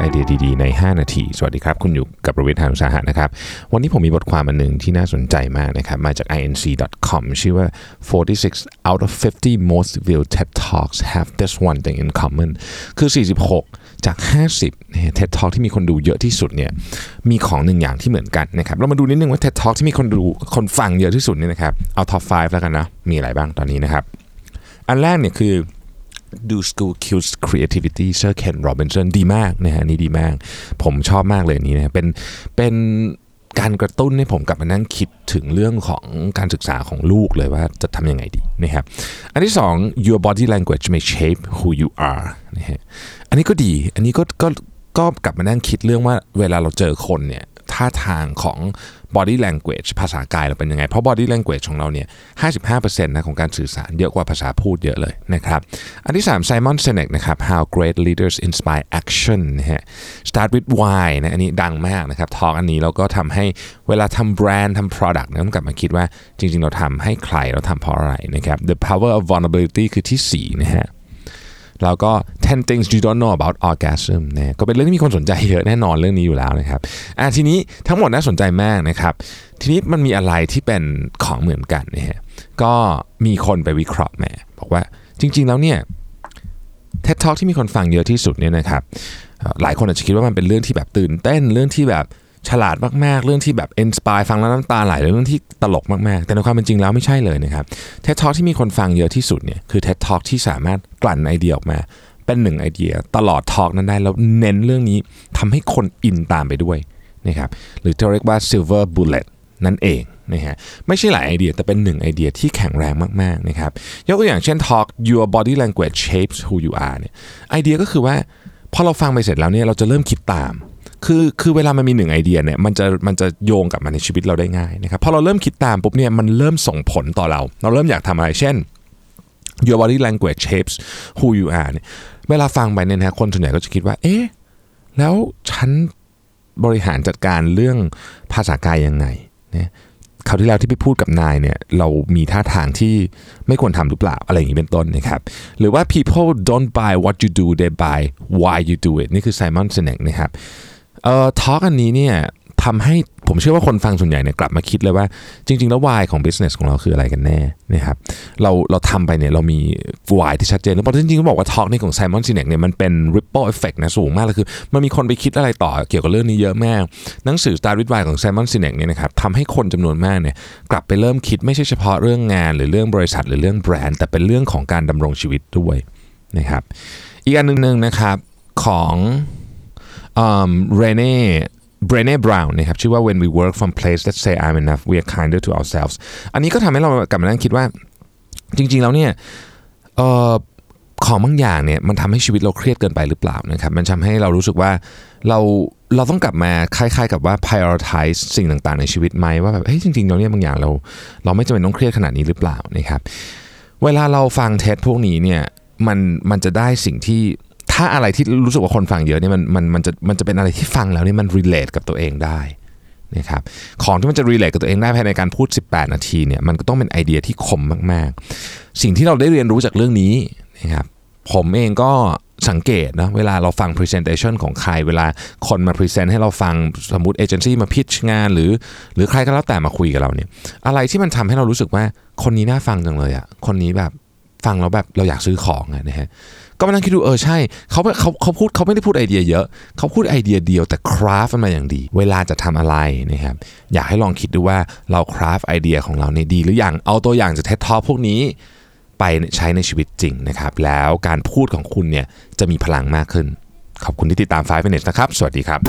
ไอเดียดีๆ ใน 5 นาที สวัสดีครับ คุณอยู่กับประวิทยานุสาหะนะครับ วันนี้ผมมีบทความอันหนึ่งที่น่าสนใจมากนะครับ มาจาก inc.com ชื่อว่า 46 out of 50 most viewed TED Talks have this one thing in common คือ 46 จาก 50เนี่ย TED Talk ที่มีคนดูเยอะที่สุดเนี่ย มีของหนึ่งอย่างที่เหมือนกันนะครับ เรามาดูนิดนึงว่า TED Talk ที่มีคนดูคนฟังเยอะที่สุดเนี่ยนะครับ เอา top 5 แล้วกันนะ มีอะไรบ้างตอนนี้นะครับ อันแรกเนี่ยคือ ดู School Kills Creativity เซอร์เคนโรบินสันดีมากนะฮะนี่ดีมาก ผมชอบมากเลยอันนี้นะเป็นเป็นการกระตุ้นให้ผมกลับมานั่งคิดถึงเรื่องของการศึกษาของลูกเลยว่าจะทำยังไงดีนะครับ อันที่สอง your body language may shape who you are นะฮะอันนี้ก็ดี อันนี้ก็ก็ก็กลับมานั่งคิดเรื่องว่าเวลาเราเจอคนเนี่ย ท่าทางของ body language ภาษากายเราเป็นยังไง เพราะ body language ของเราเนี่ย 55%นะของการสื่อสารเยอะกว่าภาษาพูดเยอะเลยนะครับ อันที่3 Simon Sinek นะครับ How Great Leaders Inspire Action นะฮะ Start with Why นะอันนี้ดังมากนะครับ ทอ l k อันนี้เราก็ทำให้เวลาทำแบรนด์ทำ product นะต้องกลับมาคิดว่าจริง ๆ เราทำให้ใครเราทำเพราะอะไรนะครับ The Power of Vulnerability คือที่4นะฮะ แล้วก็ 10 things you don't know about orgasm นะก็เป็นเรื่องที่มีคนสนใจเยอะแน่นอนเรื่องนี้อยู่แล้วนะครับอะทีนี้ทั้งหมดน่าสนใจมากนะครับ ทีนี้มันมีอะไรที่เป็นของเหมือนกันนะฮะก็มีคนไปวิเคราะห์แหมบอกว่าจริง ๆ แล้วเนี่ย TED Talk ที่มีคนฟังเยอะที่สุดเนี่ยนะครับหลายคนอาจจะคิดว่ามันเป็นเรื่องที่แบบตื่นเต้นเรื่องที่แบบ ฉลาดมากๆ เรื่องที่แบบ inspire ฟังแล้วน้ำตาไหลเรื่องที่ตลกมากๆ แต่ในความเป็นจริงแล้วไม่ใช่เลยนะครับ TED Talk ที่มีคนฟังเยอะที่สุดเนี่ยคือ TED Talk ที่สามารถกลั่นไอเดียออกมา เป็นหนึ่งไอเดีย ตลอดทอกนั้นได้แล้วเน้นเรื่องนี้ทำให้คนอินตามไปด้วยนะครับหรือที่เราเรียกว่า silver bullet นั่นเองนะฮะไม่ใช่หลายไอเดียแต่เป็นหนึ่งไอเดียที่แข็งแรงมากๆนะครับยกตัวอย่างเช่น talk your body language shapes who you are เนี่ยไอเดียก็คือว่าพอเราฟังไปเสร็จแล้วเนี่ยเราจะเริ่มคิดตาม คือคือเวลามันมีหนึ่งไอเดียเนี่ยมันจะมันจะโยงกลับมาในชีวิตเราได้ง่ายนะครับพอเราเริ่มคิดตามปุ๊บเนี่ยมันเริ่มส่งผลต่อเรา เราเริ่มอยากทำอะไรเช่น your body language shapes who you are เนี่ยเวลาฟังไปเนี่ยนะคนส่วนใหญ่ก็จะคิดว่า เอ๊ะแล้วฉันบริหารจัดการเรื่องภาษากายยังไงเนี่ยคราวที่แล้วที่ไปพูดกับนายเนี่ยเรามีท่าทางที่ไม่ควรทำหรือเปล่าอะไรอย่างนี้เป็นต้นนะครับหรือว่า people don't buy what you do they buy why you do it นี่คือ Simon Sinek นะครับ เอ่อทอล์กอันนี้เนี่ยทำให้ผมเชื่อว่าคนฟังส่วนใหญ่เนี่ยกลับมาคิดเลยว่าจริง ๆ แล้ว why ของ business ของเราคืออะไรกันแน่นะครับเราเราทำไปเนี่ยเรามี why ที่ชัดเจนแล้วเพราะจริงๆต้องบอกว่าทอล์กนี่ของ Simon Sinek เนี่ยมันเป็น ripple effect นะสูงมากเลยคือ มันมีคนไปคิดอะไรต่อเกี่ยวกับเรื่องนี้เยอะมาก หนังสือ Start with Why ของ Simon Sinek เนี่ยนะครับทำให้คนจำนวนมากเนี่ยกลับไปเริ่มคิดไม่ใช่เฉพาะเรื่องงาน หรือเรื่องบริษัทหรือเรื่องแบรนด์ แต่เป็นเรื่องของการดำรงชีวิตด้วยนะครับอีกอันหนึ่งนะครับของ เรเน่เบรเน่บราวน์นะครับชื่อว่า when we work from place that say I'm enough we are kinder to ourselves อันนี้ก็ทำให้เรากลับมานั่งคิดว่า จริง ๆ แล้วเนี่ยออของบางอย่างเนี่ยมันทำให้ชีวิตเราเครียดเกินไปหรือเปล่านะครับมันทำให้เรารู้สึกว่าเราเราต้องกลับมาคล้ายๆกับว่า prioritize สิ่งต่างๆ ในชีวิตไหมว่าแบบเฮ้ยจริงๆแล้วเนี่ยบางอย่างเรา เราไม่จำเป็นต้องเครียดขนาดนี้หรือเปล่านะครับเวลาเราฟังเทสพวกนี้เนี่ยมันมันจะได้สิ่งที่ ถ้าอะไรที่รู้สึกว่าคนฟังเยอะเนี่ยมันมันมันจะมันจะเป็นอะไรที่ฟังแล้วเนี่ยมัน relate กับตัวเองได้นะครับของที่มันจะ relate กับตัวเองได้ภายในการพูด 18 นาทีเนี่ยมันก็ต้องเป็นไอเดียที่คมมากๆ สิ่งที่เราได้เรียนรู้จากเรื่องนี้นะครับผมเองก็สังเกตนะเวลาเราฟัง presentation ของใคร เวลาคนมา present ให้เราฟังสมมติเอเจนซี่มา pitch งานหรือ หรือใครก็แล้วแต่มาคุยกับเราเนี่ยอะไรที่มันทำให้เรารู้สึกว่าคนนี้น่าฟังจังเลยอะ่ะคนนี้แบบ ฟังแล้วแบบเราอยากซื้อของนะฮะก็มานั่งคิดดูเออใช่เขาเขาเขาพูดเขาไม่ได้พูดไอเดียเยอะ เขาพูดไอเดียเดียวแต่คราฟมันมาอย่างดี เวลาจะทำอะไรนะครับอยากให้ลองคิดดูว่าเราคราฟไอเดียของเราเนี่ยดี หรืออยังเอาตัวอย่างจากเท็ตทอพวกนี้ไปใช้ในชีวิตจริงนะครับ แล้วการพูดของคุณเนี่ยจะมีพลังมากขึ้น ขอบคุณที่ติดตาม5 minutes นะครับ สวัสดีครับ